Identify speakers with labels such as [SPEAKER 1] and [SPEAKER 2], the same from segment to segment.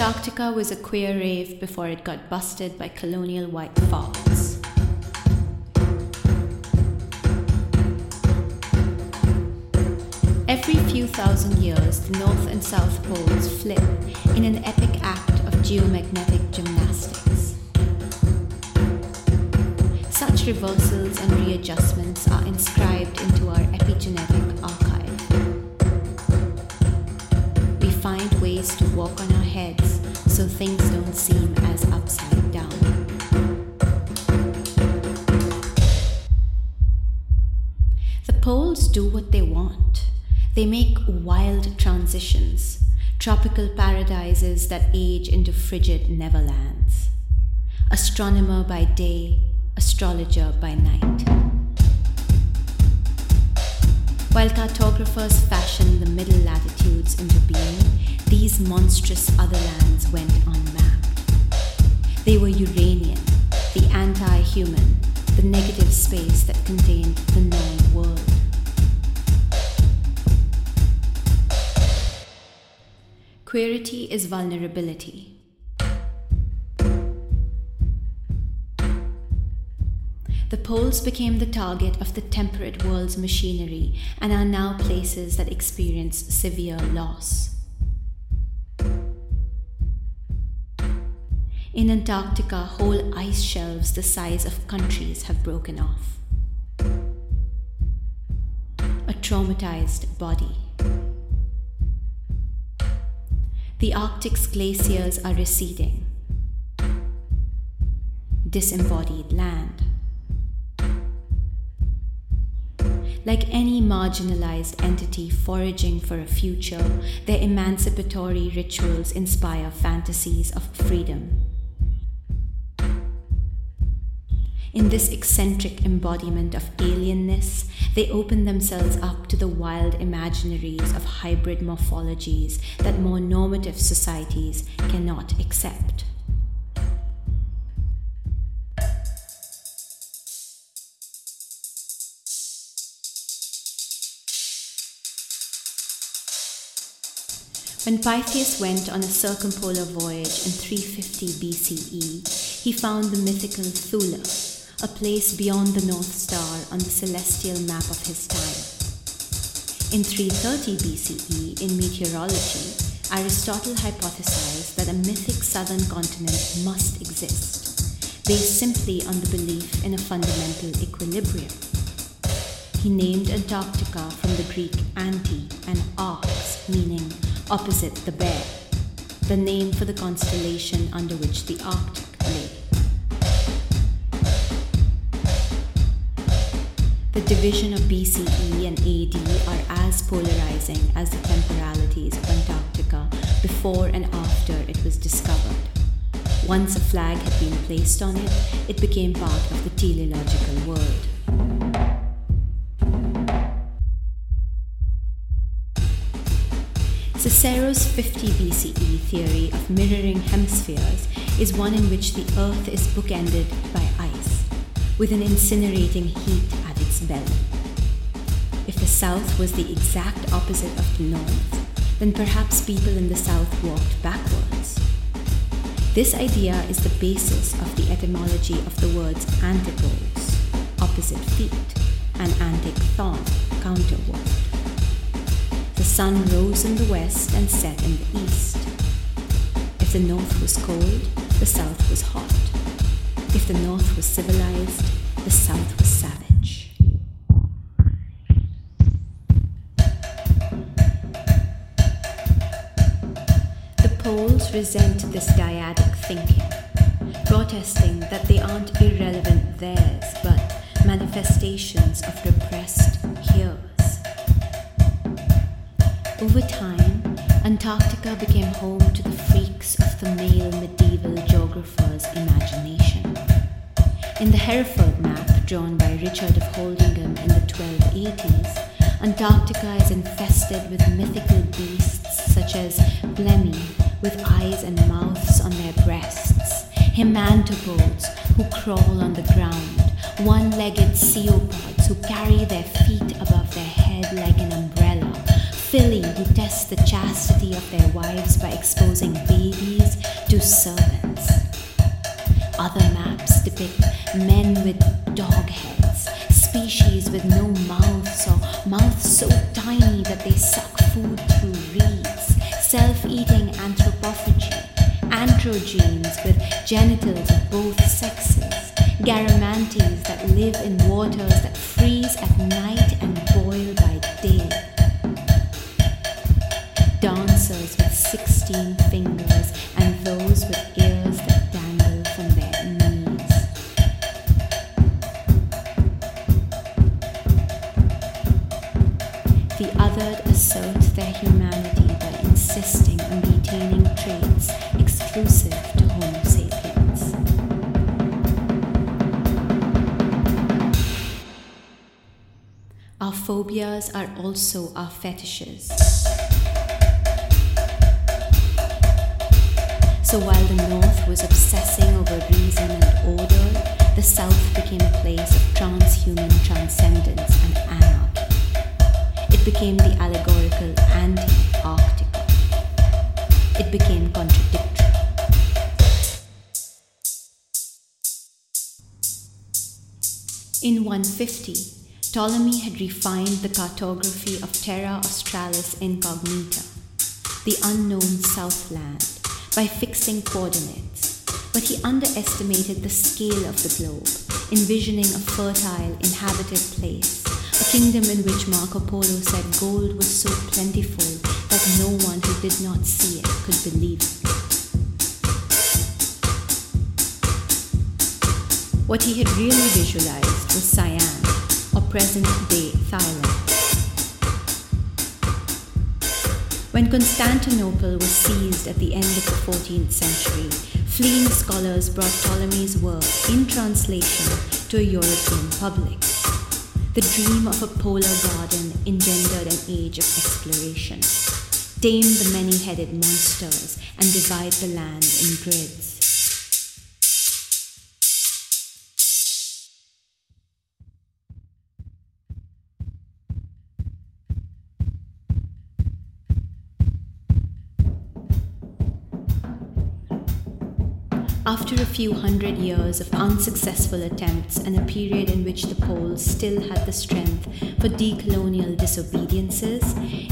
[SPEAKER 1] Antarctica was a queer rave before it got busted by colonial white fox. Every few thousand years, the North and South poles flip in an epic act of geomagnetic gymnastics. Such reversals and readjustments are inscribed into our epigenetic archive. We find ways to walk on our heads so things don't seem as upside down. The poles do what they want. They make wild transitions, tropical paradises that age into frigid neverlands. Astronomer by day, astrologer by night. While cartographers fashion the middle latitudes into being, these monstrous other lands went unmapped. They were Uranian, the anti human, the negative space that contained the known world. Queerity is vulnerability. The poles became the target of the temperate world's machinery and are now places that experience severe loss. In Antarctica, whole ice shelves the size of countries have broken off. A traumatized body. The Arctic's glaciers are receding. Disembodied land. Like any marginalized entity foraging for a future, their emancipatory rituals inspire fantasies of freedom. In this eccentric embodiment of alienness, they open themselves up to the wild imaginaries of hybrid morphologies that more normative societies cannot accept. When Pytheas went on a circumpolar voyage in 350 BCE, he found the mythical Thule, a place beyond the North Star on the celestial map of his time. In 330 BCE, in meteorology, Aristotle hypothesized that a mythic southern continent must exist, based simply on the belief in a fundamental equilibrium. He named Antarctica from the Greek anti and arx, meaning opposite the bear, the name for the constellation under which the Arctic The division of BCE and AD are as polarizing as the temporalities of Antarctica before and after it was discovered. Once a flag had been placed on it, it became part of the teleological world. Cicero's 50 BCE theory of mirroring hemispheres is one in which the Earth is bookended by ice, with an incinerating heat at its belly. If the South was the exact opposite of the North, then perhaps people in the South walked backwards. This idea is the basis of the etymology of the words antipodes, opposite feet, and antichthon, counterward. The sun rose in the west and set in the east. If the north was cold, the south was hot. If the north was civilized, the south was savage. Poles resent this dyadic thinking, protesting that they aren't irrelevant theirs, but manifestations of repressed heres. Over time, Antarctica became home to the freaks of the male medieval geographer's imagination. In the Hereford map drawn by Richard of Holdingham in the 1280s, Antarctica is infested with mythical beasts such as Blemmy, with eyes and mouths on their breasts, Himantopods, who crawl on the ground, one legged sciopods who carry their feet above their head like an umbrella, Fili, who test the chastity of their wives by exposing babies to servants. Other maps depict men with dog heads, species with no mouths or mouths so tiny that they suck food through reeds, self eating anthropophagy, androgynes with genitals of both sexes, garamantes that live in waters that freeze at night and boil by day, dancers with 16 fingers and those with ears that dangle from their knees. The othered assert their humanity by insisting retaining traits exclusive to Homo sapiens. Our phobias are also our fetishes. So while the North was obsessing over reason and order, the South became a place of transhuman transcendence and anarchy. It became the allegorical became contradictory. In 150, Ptolemy had refined the cartography of Terra Australis Incognita, the unknown Southland, by fixing coordinates, but he underestimated the scale of the globe, envisioning a fertile, inhabited place, a kingdom in which Marco Polo said gold was so plentiful no one who did not see it could believe it. What he had really visualized was Siam, or present day Thailand. When Constantinople was seized at the end of the 14th century, fleeing scholars brought Ptolemy's work in translation to a European public. The dream of a polar garden engendered an age of exploration. Tame the many headed monsters and divide the land in grids. After a few hundred years of unsuccessful attempts and a period in which the poles still had the strength for decolonial disobediences,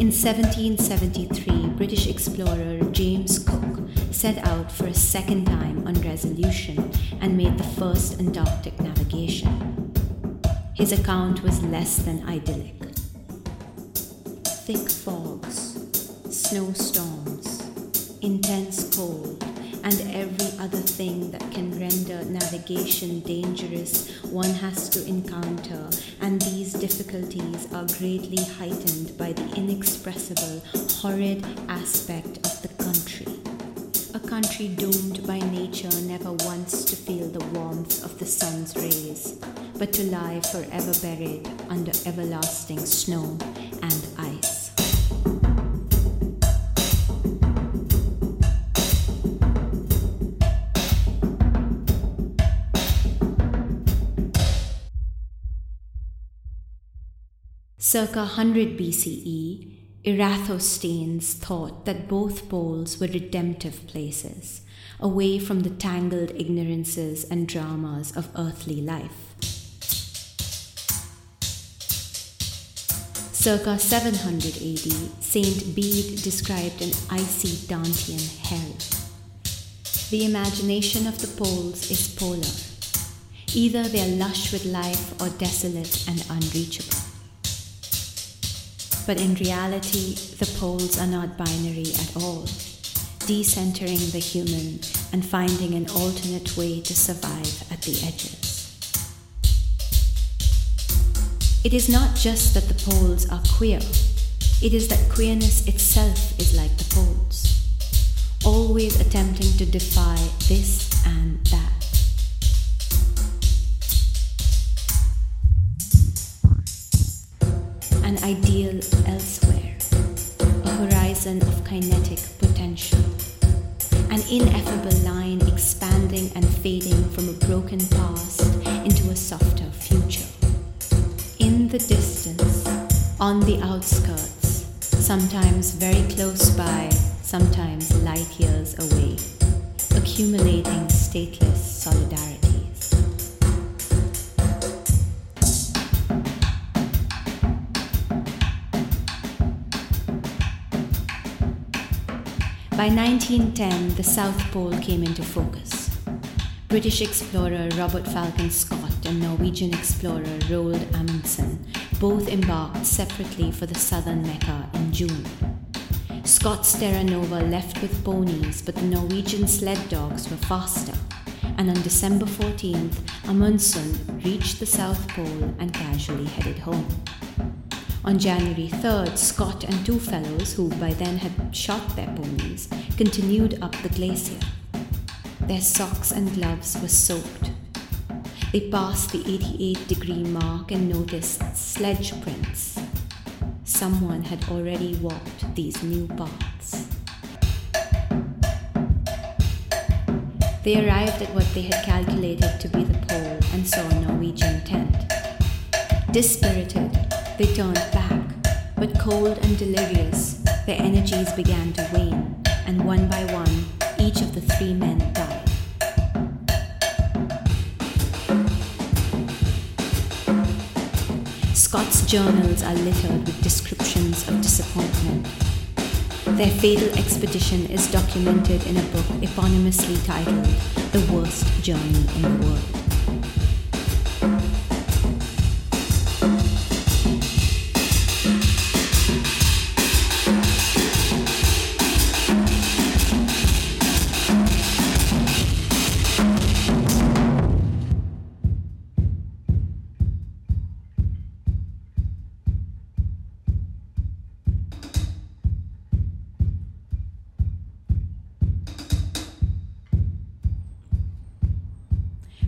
[SPEAKER 1] in 1773 British explorer James Cook set out for a second time on resolution and made the first Antarctic navigation. His account was less than idyllic. Thick fogs, snowstorms, intense cold, and every other thing that can render navigation dangerous one has to encounter, and these difficulties are greatly heightened by the inexpressible, horrid aspect of the country. A country doomed by nature never once to feel the warmth of the sun's rays, but to lie forever buried under everlasting snow Circa 100 BCE, Eratosthenes thought that both poles were redemptive places, away from the tangled ignorances and dramas of earthly life. Circa 700 AD, Saint Bede described an icy Dantean hell. The imagination of the poles is polar. Either they are lush with life or desolate and unreachable. But in reality, the poles are not binary at all, decentering the human and finding an alternate way to survive at the edges. It is not just that the poles are queer, it is that queerness itself is like the poles, always attempting to defy this and that. An ideal elsewhere, a horizon of kinetic potential, an ineffable line expanding and fading from a broken past into a softer future. In the distance, on the outskirts, sometimes very close by, sometimes light years away, accumulating stateless solidarities. By 1910, the South Pole came into focus. British explorer Robert Falcon Scott and Norwegian explorer Roald Amundsen both embarked separately for the southern Mecca in June. Scott's Terra Nova left with ponies, but the Norwegian sled dogs were faster, and on December 14th, Amundsen reached the South Pole and casually headed home. On January 3rd, Scott and two fellows, who by then had shot their ponies, continued up the glacier. Their socks and gloves were soaked. They passed the 88 degree mark and noticed sledge prints. Someone had already walked these new paths. They arrived at what they had calculated to be the pole and saw a Norwegian tent. Dispirited, they turned back, but cold and delirious, their energies began to wane, and one by one, each of the three men died. Scott's journals are littered with descriptions of disappointment. Their fatal expedition is documented in a book eponymously titled The Worst Journey in the World.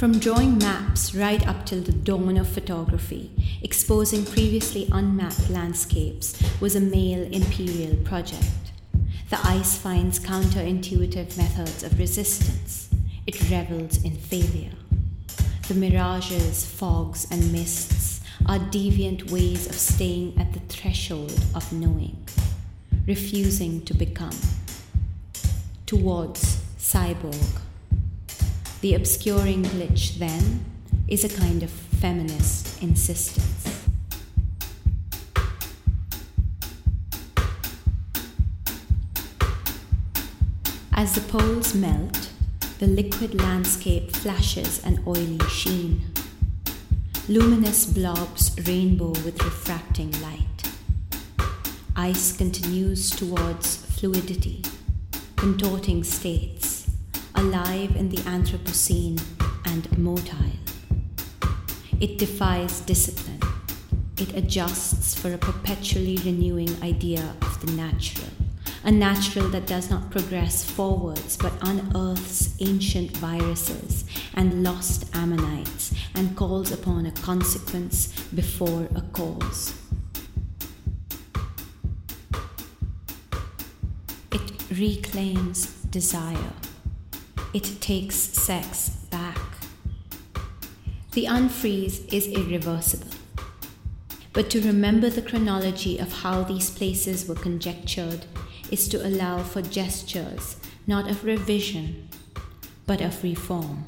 [SPEAKER 1] From drawing maps right up till the dawn of photography, exposing previously unmapped landscapes was a male imperial project. The ice finds counterintuitive methods of resistance. It revels in failure. The mirages, fogs, and mists are deviant ways of staying at the threshold of knowing, refusing to become. Towards cyborg. The obscuring glitch, then, is a kind of feminist insistence. As the poles melt, the liquid landscape flashes an oily sheen. Luminous blobs rainbow with refracting light. Ice continues towards fluidity, contorting states alive in the Anthropocene and motile. It defies discipline. It adjusts for a perpetually renewing idea of the natural, a natural that does not progress forwards but unearths ancient viruses and lost ammonites and calls upon a consequence before a cause. It reclaims desire it takes sex back. The unfreeze is irreversible. But to remember the chronology of how these places were conjectured is to allow for gestures not of revision, but of reform.